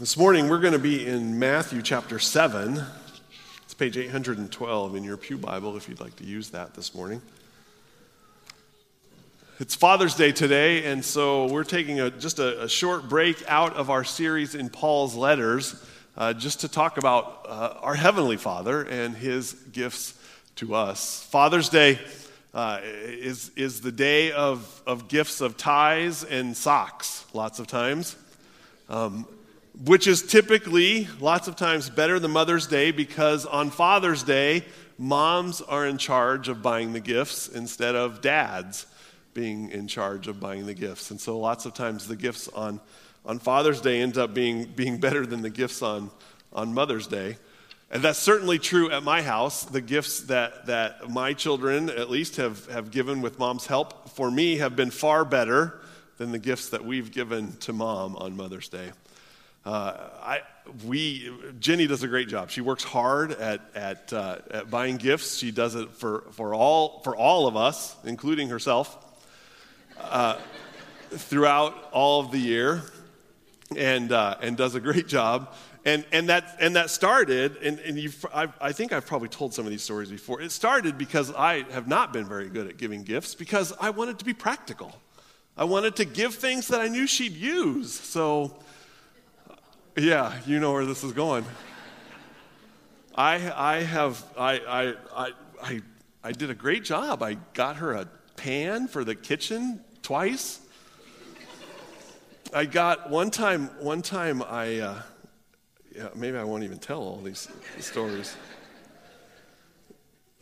This morning we're going to be in Matthew chapter 7. It's page 812 in your Pew Bible if you'd like to use that this morning. It's Father's Day today, and so we're taking a, just a, a short break out of our series in Paul's letters uh, just to talk about uh, our Heavenly Father and His gifts to us. Father's Day uh, is, is the day of, of gifts of ties and socks, lots of times. Um, which is typically lots of times better than Mother's Day because on Father's Day, moms are in charge of buying the gifts instead of dads being in charge of buying the gifts. And so lots of times the gifts on, on Father's Day end up being, being better than the gifts on, on Mother's Day. And that's certainly true at my house. The gifts that, that my children, at least, have, have given with mom's help for me have been far better than the gifts that we've given to mom on Mother's Day. Uh, I, we, Jenny does a great job. She works hard at, at, uh, at buying gifts. She does it for, for, all, for all of us, including herself, uh, throughout all of the year, and, uh, and does a great job. And, and, that, and that started, and, and you I, I think I've probably told some of these stories before. It started because I have not been very good at giving gifts because I wanted to be practical. I wanted to give things that I knew she'd use. So, yeah, you know where this is going. I, I have, I, I, I, I, did a great job. I got her a pan for the kitchen twice. I got one time, one time I, uh, yeah, maybe I won't even tell all these stories.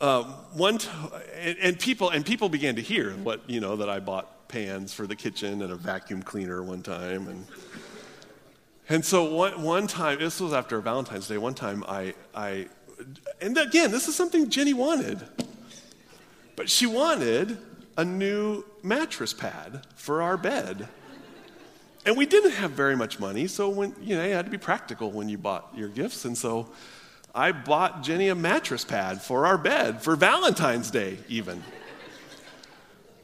Uh, one t- and, and, people and people began to hear what you know that I bought pans for the kitchen and a vacuum cleaner one time and and so one, one time, this was after Valentine's Day, one time I, I, and again, this is something Jenny wanted, but she wanted a new mattress pad for our bed. And we didn't have very much money, so when, you know, you had to be practical when you bought your gifts. And so I bought Jenny a mattress pad for our bed for Valentine's Day, even.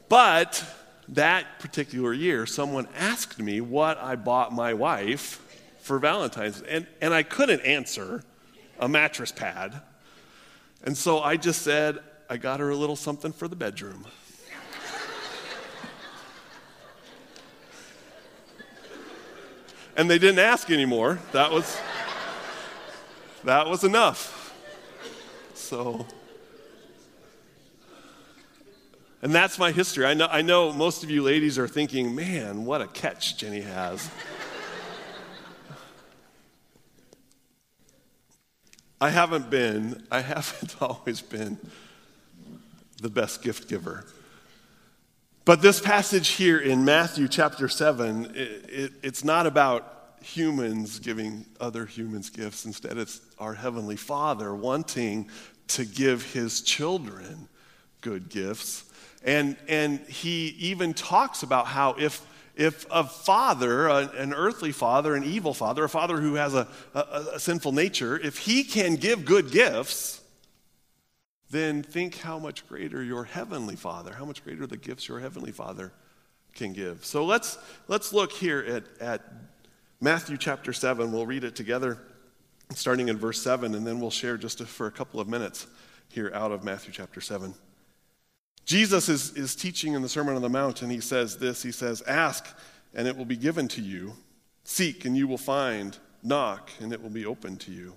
But that particular year, someone asked me what I bought my wife for Valentine's. And, and I couldn't answer a mattress pad. And so I just said, I got her a little something for the bedroom. and they didn't ask anymore. That was that was enough. So and that's my history. I know, I know most of you ladies are thinking, man, what a catch Jenny has. I haven't been, I haven't always been the best gift giver. But this passage here in Matthew chapter 7, it, it, it's not about humans giving other humans gifts. Instead, it's our Heavenly Father wanting to give His children good gifts. And, and He even talks about how if if a father, an earthly father, an evil father, a father who has a, a, a, sinful nature, if he can give good gifts, then think how much greater your heavenly father, how much greater the gifts your heavenly father can give. So let's, let's look here at, at Matthew chapter 7. We'll read it together, starting in verse 7, and then we'll share just for a couple of minutes here out of Matthew chapter 7. Jesus is, is teaching in the Sermon on the Mount, and he says this He says, Ask, and it will be given to you. Seek, and you will find. Knock, and it will be opened to you.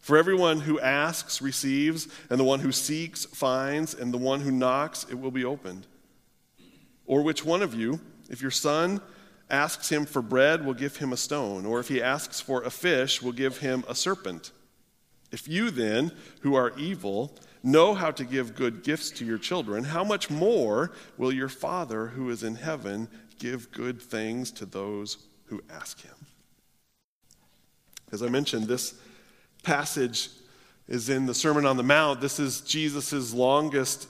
For everyone who asks receives, and the one who seeks finds, and the one who knocks it will be opened. Or which one of you, if your son asks him for bread, will give him a stone, or if he asks for a fish, will give him a serpent? If you then, who are evil, know how to give good gifts to your children, how much more will your Father who is in heaven give good things to those who ask him? As I mentioned, this passage is in the Sermon on the Mount. This is Jesus' longest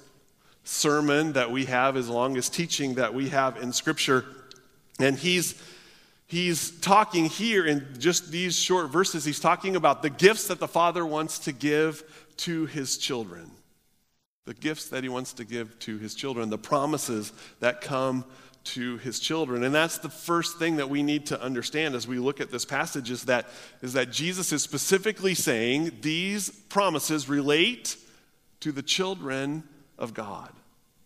sermon that we have, his longest teaching that we have in Scripture. And he's he's talking here in just these short verses, he's talking about the gifts that the Father wants to give to his children. The gifts that he wants to give to his children, the promises that come to his children. And that's the first thing that we need to understand as we look at this passage is that, is that Jesus is specifically saying these promises relate to the children of God.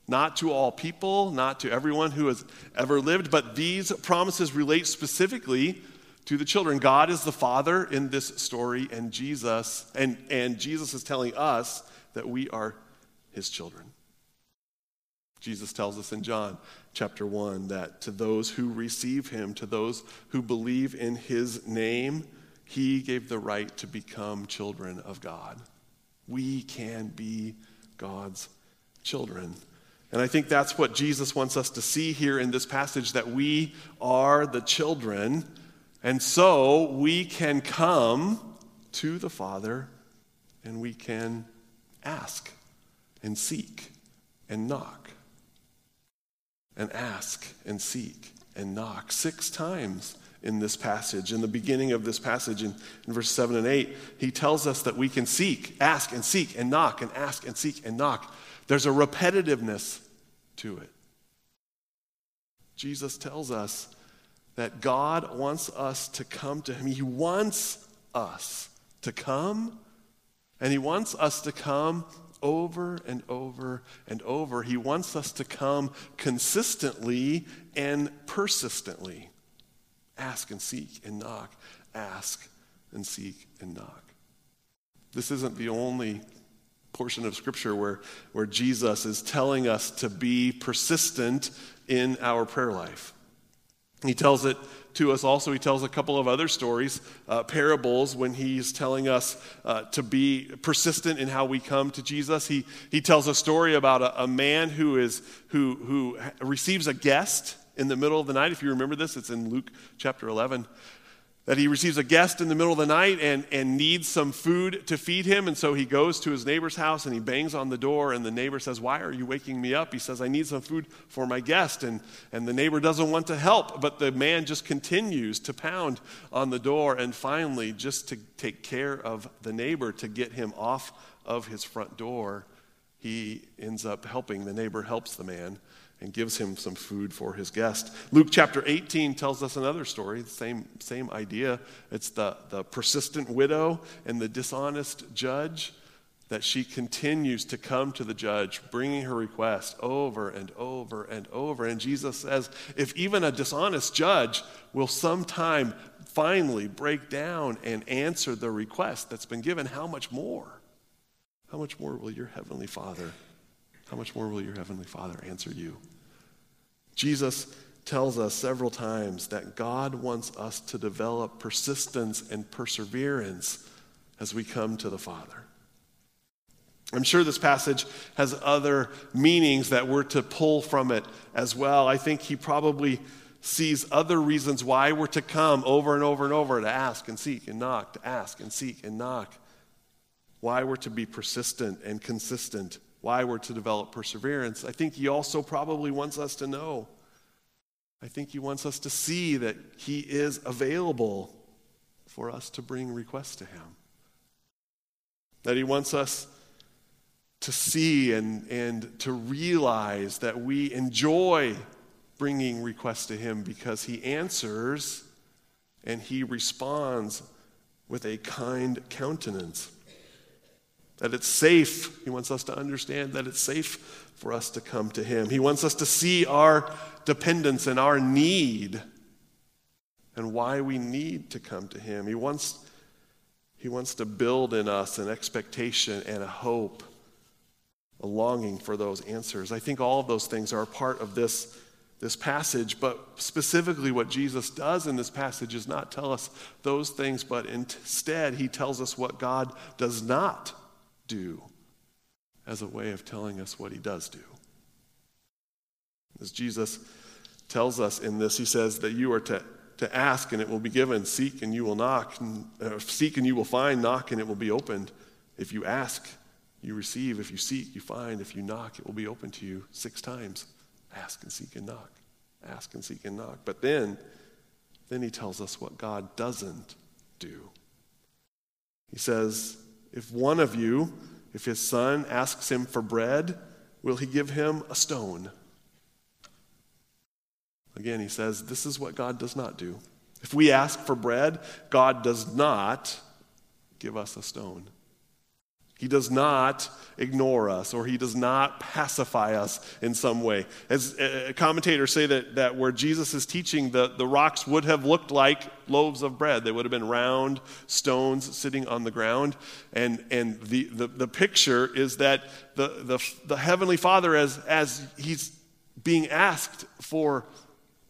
Not to all people, not to everyone who has ever lived, but these promises relate specifically to the children. God is the Father in this story, and Jesus, and, and Jesus is telling us that we are his children. Jesus tells us in John chapter 1 that to those who receive him, to those who believe in his name, he gave the right to become children of God. We can be God's children. And I think that's what Jesus wants us to see here in this passage that we are the children. And so we can come to the Father and we can ask and seek and knock and ask and seek and knock. Six times in this passage, in the beginning of this passage, in, in verse 7 and 8, he tells us that we can seek, ask and seek and knock and ask and seek and knock. There's a repetitiveness to it. Jesus tells us that God wants us to come to him. He wants us to come, and he wants us to come over and over and over. He wants us to come consistently and persistently. Ask and seek and knock. Ask and seek and knock. This isn't the only portion of Scripture where, where Jesus is telling us to be persistent in our prayer life. He tells it to us also. He tells a couple of other stories, uh, parables, when he's telling us uh, to be persistent in how we come to Jesus. He, he tells a story about a, a man who, is, who, who receives a guest in the middle of the night. If you remember this, it's in Luke chapter 11 that he receives a guest in the middle of the night and, and needs some food to feed him. And so he goes to his neighbor's house and he bangs on the door. And the neighbor says, Why are you waking me up? He says, I need some food for my guest. And, and the neighbor doesn't want to help, but the man just continues to pound on the door. And finally, just to take care of the neighbor, to get him off of his front door, he ends up helping. The neighbor helps the man and gives him some food for his guest. Luke chapter 18 tells us another story, same, same idea. It's the, the persistent widow and the dishonest judge that she continues to come to the judge, bringing her request over and over and over. And Jesus says, if even a dishonest judge will sometime finally break down and answer the request that's been given, how much more? How much more will your heavenly Father? How much more will your Heavenly Father answer you? Jesus tells us several times that God wants us to develop persistence and perseverance as we come to the Father. I'm sure this passage has other meanings that we're to pull from it as well. I think he probably sees other reasons why we're to come over and over and over to ask and seek and knock, to ask and seek and knock. Why we're to be persistent and consistent why we're to develop perseverance. I think he also probably wants us to know. I think he wants us to see that he is available for us to bring requests to him. That he wants us to see and, and to realize that we enjoy bringing requests to him because he answers and he responds with a kind countenance. That it's safe. He wants us to understand that it's safe for us to come to Him. He wants us to see our dependence and our need and why we need to come to Him. He wants, he wants to build in us an expectation and a hope, a longing for those answers. I think all of those things are a part of this, this passage, but specifically what Jesus does in this passage is not tell us those things, but instead, He tells us what God does not do as a way of telling us what he does do. As Jesus tells us in this, he says that you are to, to ask and it will be given, seek and you will knock, and, uh, seek and you will find, knock and it will be opened. If you ask, you receive. If you seek, you find. If you knock, it will be open to you six times. Ask and seek and knock. Ask and seek and knock. But then, then he tells us what God doesn't do. He says, if one of you, if his son asks him for bread, will he give him a stone? Again, he says, this is what God does not do. If we ask for bread, God does not give us a stone. He does not ignore us or he does not pacify us in some way. As uh, commentators say that, that where Jesus is teaching, the, the rocks would have looked like loaves of bread. They would have been round stones sitting on the ground. And, and the, the, the picture is that the, the, the Heavenly Father, as, as he's being asked for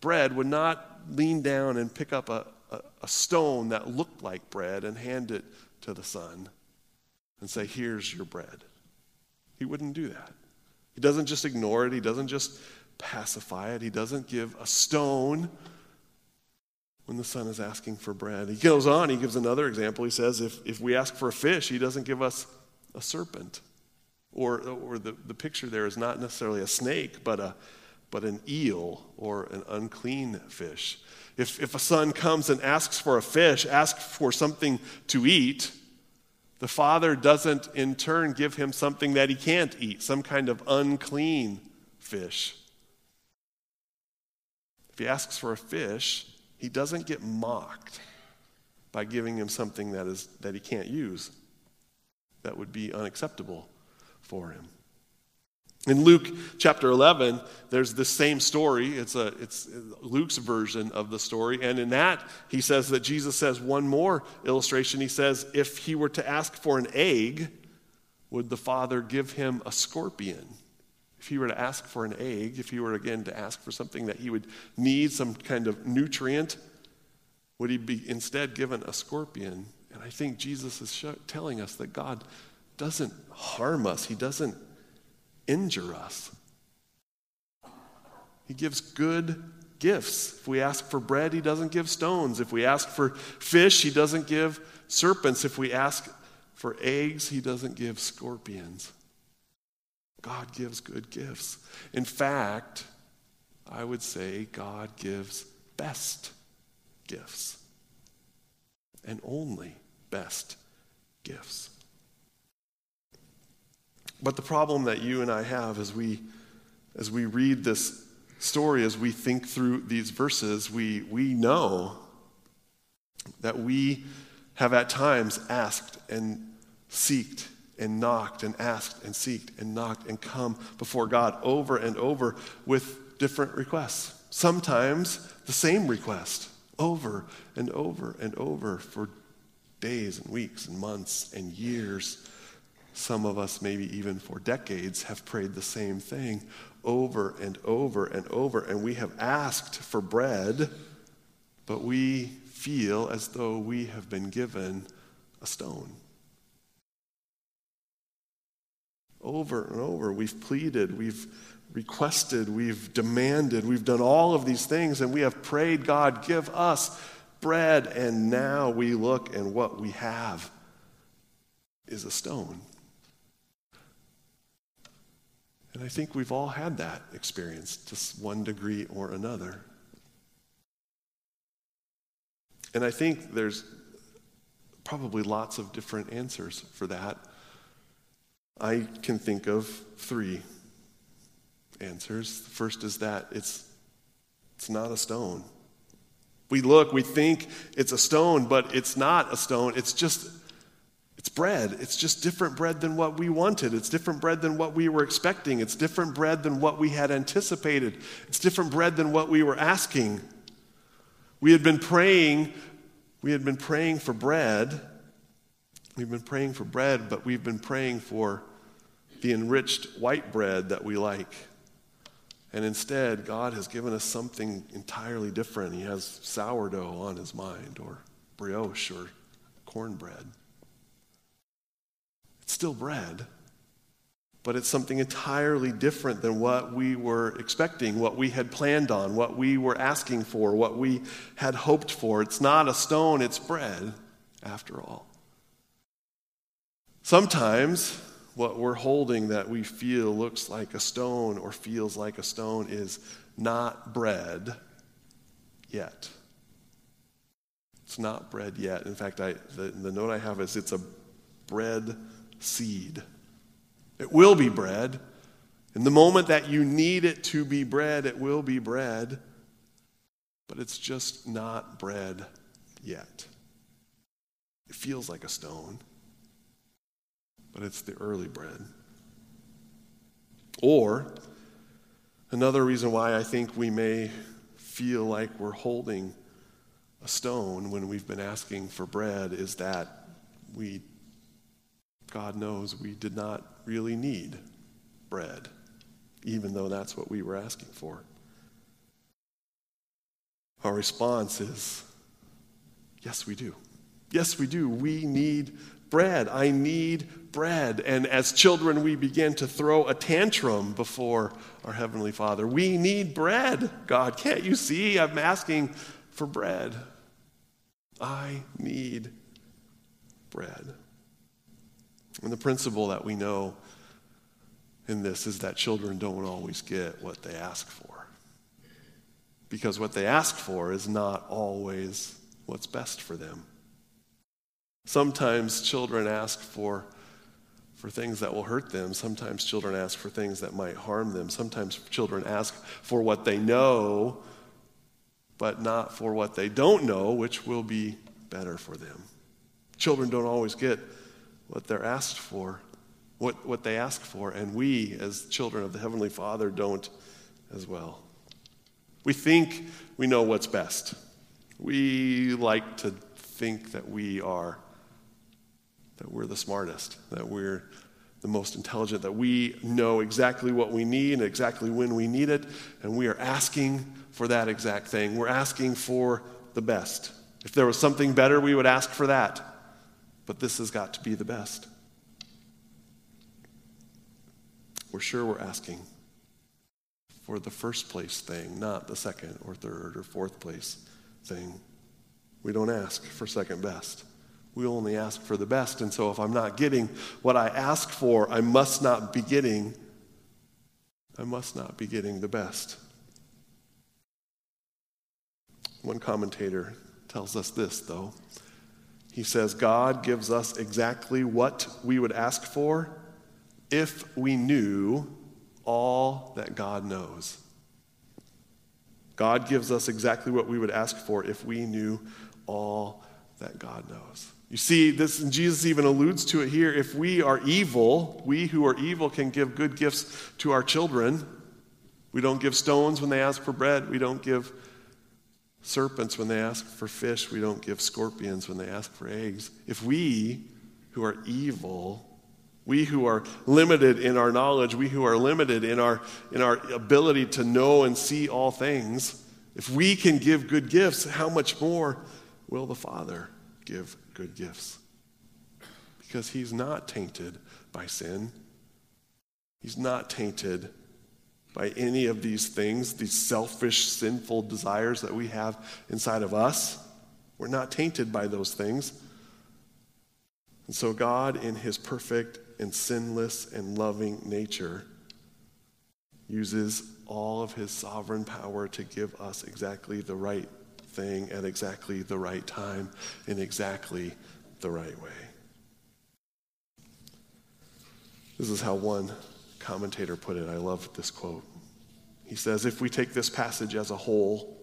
bread, would not lean down and pick up a, a, a stone that looked like bread and hand it to the Son and say, Here's your bread. He wouldn't do that. He doesn't just ignore it, he doesn't just pacify it, he doesn't give a stone when the son is asking for bread. He goes on, he gives another example. He says, If, if we ask for a fish, he doesn't give us a serpent. Or, or the, the picture there is not necessarily a snake, but, a, but an eel or an unclean fish. If, if a son comes and asks for a fish, asks for something to eat, the father doesn't in turn give him something that he can't eat, some kind of unclean fish. If he asks for a fish, he doesn't get mocked by giving him something that, is, that he can't use. That would be unacceptable for him. In Luke chapter 11, there's this same story. It's, a, it's Luke's version of the story. And in that, he says that Jesus says one more illustration. He says, if he were to ask for an egg, would the father give him a scorpion? If he were to ask for an egg, if he were again to ask for something that he would need, some kind of nutrient, would he be instead given a scorpion? And I think Jesus is telling us that God doesn't harm us, He doesn't injure us. He gives good gifts. If we ask for bread, he doesn't give stones. If we ask for fish, he doesn't give serpents. If we ask for eggs, he doesn't give scorpions. God gives good gifts. In fact, I would say God gives best gifts and only best gifts. But the problem that you and I have as we, as we read this story, as we think through these verses, we, we know that we have at times asked and seeked and knocked and asked and seeked and knocked and come before God over and over with different requests. Sometimes the same request over and over and over for days and weeks and months and years. Some of us, maybe even for decades, have prayed the same thing over and over and over, and we have asked for bread, but we feel as though we have been given a stone. Over and over, we've pleaded, we've requested, we've demanded, we've done all of these things, and we have prayed, God, give us bread, and now we look and what we have is a stone. And I think we've all had that experience to one degree or another. And I think there's probably lots of different answers for that. I can think of three answers. The first is that it's, it's not a stone. We look, we think it's a stone, but it's not a stone. It's just it's bread. It's just different bread than what we wanted. It's different bread than what we were expecting. It's different bread than what we had anticipated. It's different bread than what we were asking. We had been praying, we had been praying for bread. We've been praying for bread, but we've been praying for the enriched white bread that we like. And instead, God has given us something entirely different. He has sourdough on his mind, or brioche, or cornbread. It's still bread, but it's something entirely different than what we were expecting, what we had planned on, what we were asking for, what we had hoped for. It's not a stone, it's bread, after all. Sometimes what we're holding that we feel looks like a stone or feels like a stone is not bread yet. It's not bread yet. In fact, I, the, the note I have is it's a bread seed. It will be bread. In the moment that you need it to be bread, it will be bread. but it's just not bread yet. It feels like a stone, but it's the early bread. Or, another reason why I think we may feel like we're holding a stone when we've been asking for bread is that we, God knows, we did not really need bread, even though that's what we were asking for. Our response is, yes, we do. Yes, we do. We need bread. I need bread. And as children, we begin to throw a tantrum before our Heavenly Father. We need bread. God, can't you see? I'm asking for bread. I need bread. And the principle that we know in this is that children don't always get what they ask for. Because what they ask for is not always what's best for them. Sometimes children ask for, for things that will hurt them. Sometimes children ask for things that might harm them. Sometimes children ask for what they know, but not for what they don't know, which will be better for them. Children don't always get what they're asked for, what, what they ask for, and we, as children of the Heavenly Father, don't as well. We think we know what's best. We like to think that we are, that we're the smartest, that we're the most intelligent, that we know exactly what we need and exactly when we need it, and we are asking for that exact thing. We're asking for the best. If there was something better, we would ask for that. But this has got to be the best. We're sure we're asking for the first place thing, not the second or third or fourth place thing. We don't ask for second best. We only ask for the best. And so if I'm not getting what I ask for, I must not be getting I must not be getting the best. One commentator tells us this though. He says God gives us exactly what we would ask for if we knew all that God knows. God gives us exactly what we would ask for if we knew all that God knows. You see, this and Jesus even alludes to it here. If we are evil, we who are evil can give good gifts to our children. We don't give stones when they ask for bread. We don't give serpents when they ask for fish. We don't give scorpions when they ask for eggs. If we who are evil we who are limited in our knowledge, we who are limited in our, in our ability to know and see all things, if we can give good gifts, how much more will the Father give good gifts? Because he's not tainted by sin. He's not tainted by any of these things, these selfish, sinful desires that we have inside of us. We're not tainted by those things. And so, God, in his perfect and sinless and loving nature uses all of his sovereign power to give us exactly the right thing at exactly the right time in exactly the right way. This is how one commentator put it. I love this quote. He says, If we take this passage as a whole,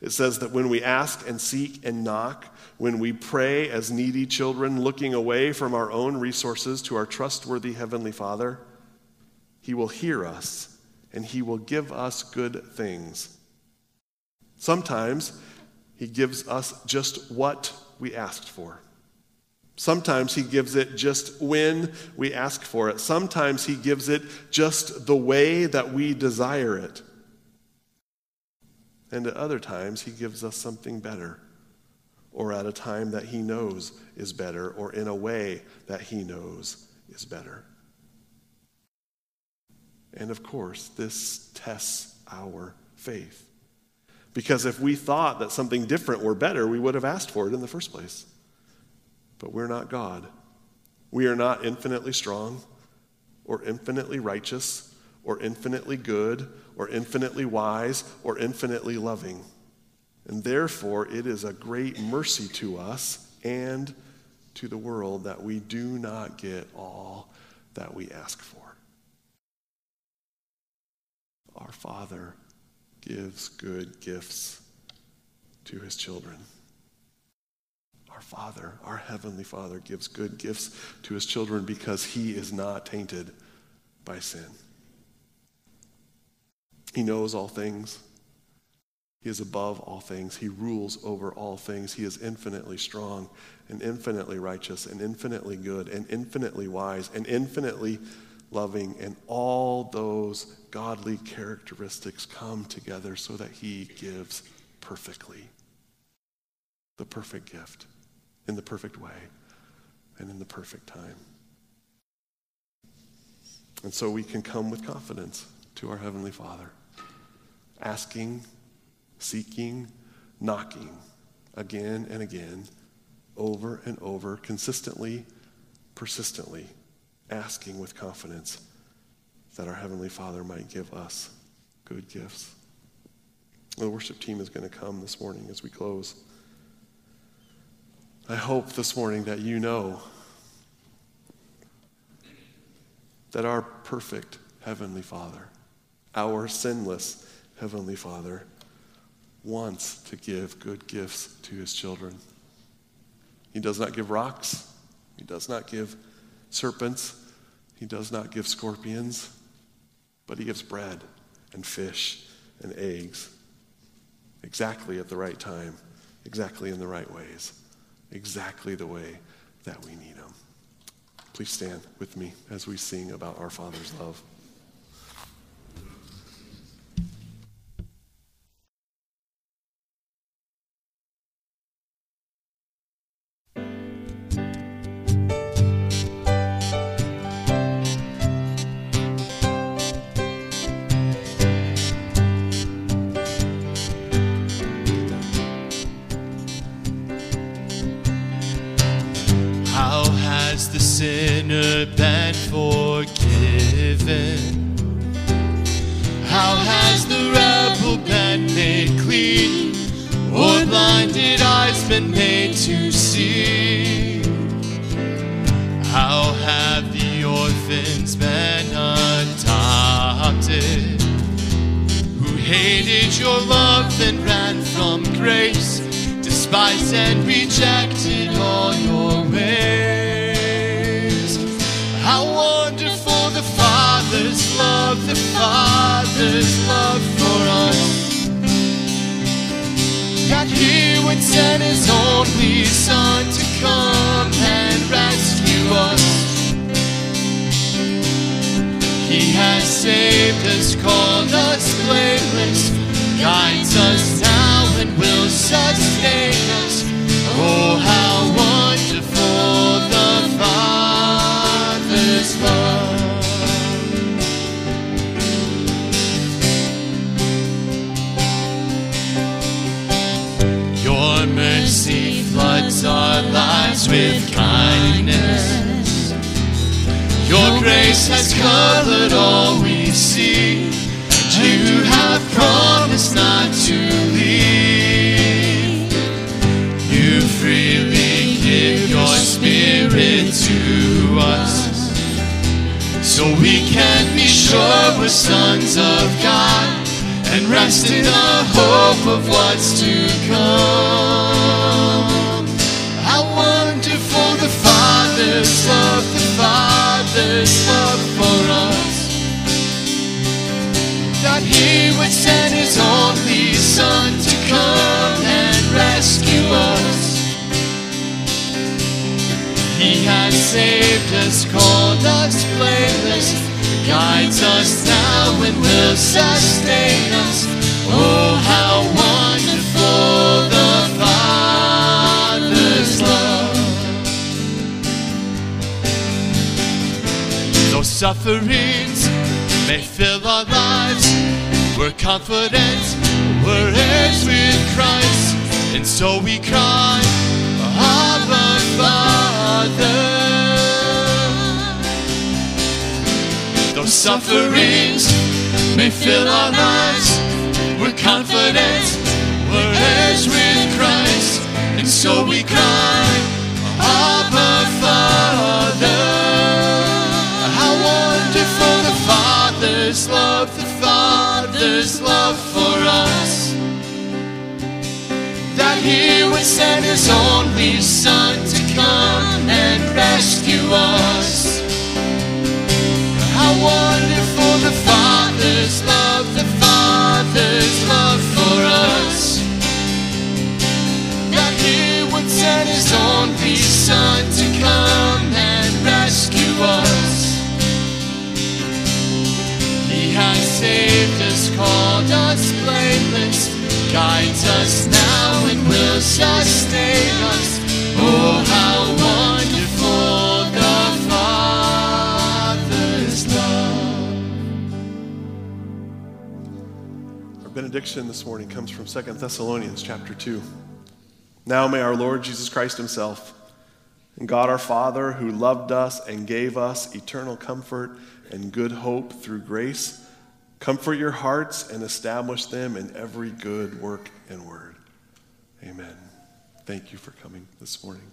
it says that when we ask and seek and knock, when we pray as needy children, looking away from our own resources to our trustworthy Heavenly Father, He will hear us and He will give us good things. Sometimes He gives us just what we asked for. Sometimes He gives it just when we ask for it. Sometimes He gives it just the way that we desire it. And at other times, He gives us something better, or at a time that He knows is better, or in a way that He knows is better. And of course, this tests our faith. Because if we thought that something different were better, we would have asked for it in the first place. But we're not God. We are not infinitely strong, or infinitely righteous, or infinitely good, or infinitely wise or infinitely loving. And therefore, it is a great mercy to us and to the world that we do not get all that we ask for. Our Father gives good gifts to his children. Father, our Heavenly Father, gives good gifts to his children because he is not tainted by sin. He knows all things. He is above all things. He rules over all things. He is infinitely strong and infinitely righteous and infinitely good and infinitely wise and infinitely loving. And all those godly characteristics come together so that he gives perfectly the perfect gift in the perfect way and in the perfect time. And so we can come with confidence to our Heavenly Father, asking, seeking, knocking again and again, over and over, consistently, persistently, asking with confidence that our Heavenly Father might give us good gifts. The worship team is going to come this morning as we close. I hope this morning that you know that our perfect Heavenly Father, our sinless Heavenly Father, wants to give good gifts to his children. He does not give rocks, he does not give serpents, he does not give scorpions, but he gives bread and fish and eggs exactly at the right time, exactly in the right ways, exactly the way that we need them. Please stand with me as we sing about our Father's love. The sinner been forgiven? How has the rebel been made clean? Or blinded eyes been made to see? How have the orphans been adopted? Who hated your love and ran from grace, despised and rejected all your ways. Send His only Son to come and rescue us. He has saved us, called us blameless, guides us now and will sustain with kindness. Your grace has covered all we see, and you have promised not to leave. You freely give your spirit to us, so we can be sure we're sons of God and rest in the hope of what's to come. Father's love, the Father's love for us. That He would send His only Son to come and rescue us. He has saved us, called us blameless, guides us now and will sustain us. Oh, how sufferings may fill our lives, we're confident we're heirs with Christ, and so we cry, Abba, Father. Though sufferings may fill our lives, we're confident we're heirs with Christ, and so we cry, Abba, Father. Love, the Father's love for us. That He would send his only Son to come and rescue us. How wonderful the Father's love, the Father's love us now and will sustain us. Oh, how wonderful the Father's love. Our benediction this morning comes from 2 Thessalonians chapter 2. Now may our Lord Jesus Christ himself and God our Father, who loved us and gave us eternal comfort and good hope through grace, comfort your hearts and establish them in every good work and word. Amen. Thank you for coming this morning.